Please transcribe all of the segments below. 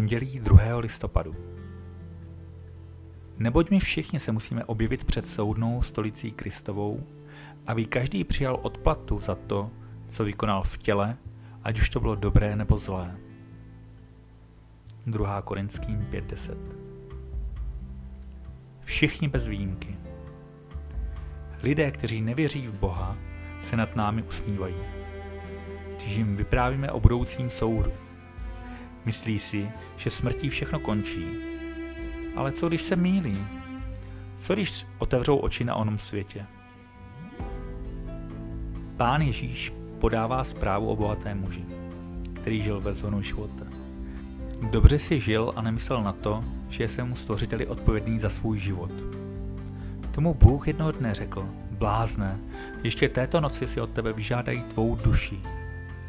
pondělí 2. listopadu. Neboť my všichni se musíme objevit před soudnou stolicí Kristovou, aby každý přijal odplatu za to, co vykonal v těle, ať už to bylo dobré nebo zlé. 2. Korinským 5.10 Všichni bez výjimky. Lidé, kteří nevěří v Boha, se nad námi usmívají. Když jim vyprávíme o budoucím soudu. Myslí si, že smrtí všechno končí. Ale co když se mílí? Co když otevřou oči na onom světě? Pán Ježíš podává zprávu o bohatém muži, který žil ve zónu života. Dobře si žil a nemyslel na to, že je mu stvořiteli odpovědný za svůj život. Tomu Bůh jednoho dne řekl, blázne, ještě této noci si od tebe vyžádají tvou duši.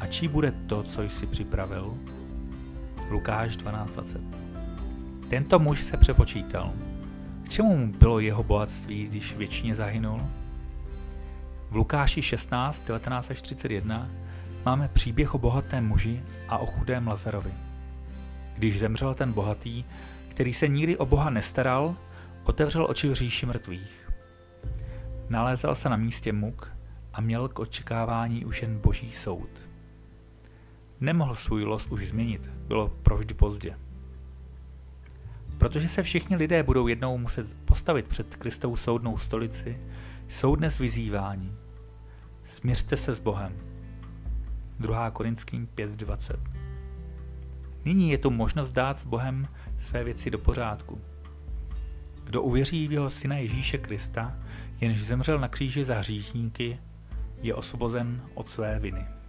A čí bude to, co jsi připravil? Lukáš 12.20 Tento muž se přepočítal. K čemu mu bylo jeho bohatství, když většině zahynul? V Lukáši 16, 19 až 31 máme příběh o bohatém muži a o chudém Lazarovi. Když zemřel ten bohatý, který se nikdy o Boha nestaral, otevřel oči v říši mrtvých. Nalézal se na místě muk a měl k očekávání už jen boží soud. Nemohl svůj los už změnit, bylo provždy pozdě. Protože se všichni lidé budou jednou muset postavit před Kristovou soudnou stolici, jsou dnes vyzýváni. Směřte se s Bohem. 2. Korinským 5.20 Nyní je tu možnost dát s Bohem své věci do pořádku. Kdo uvěří v jeho syna Ježíše Krista, jenž zemřel na kříži za hříšníky, je osvobozen od své viny.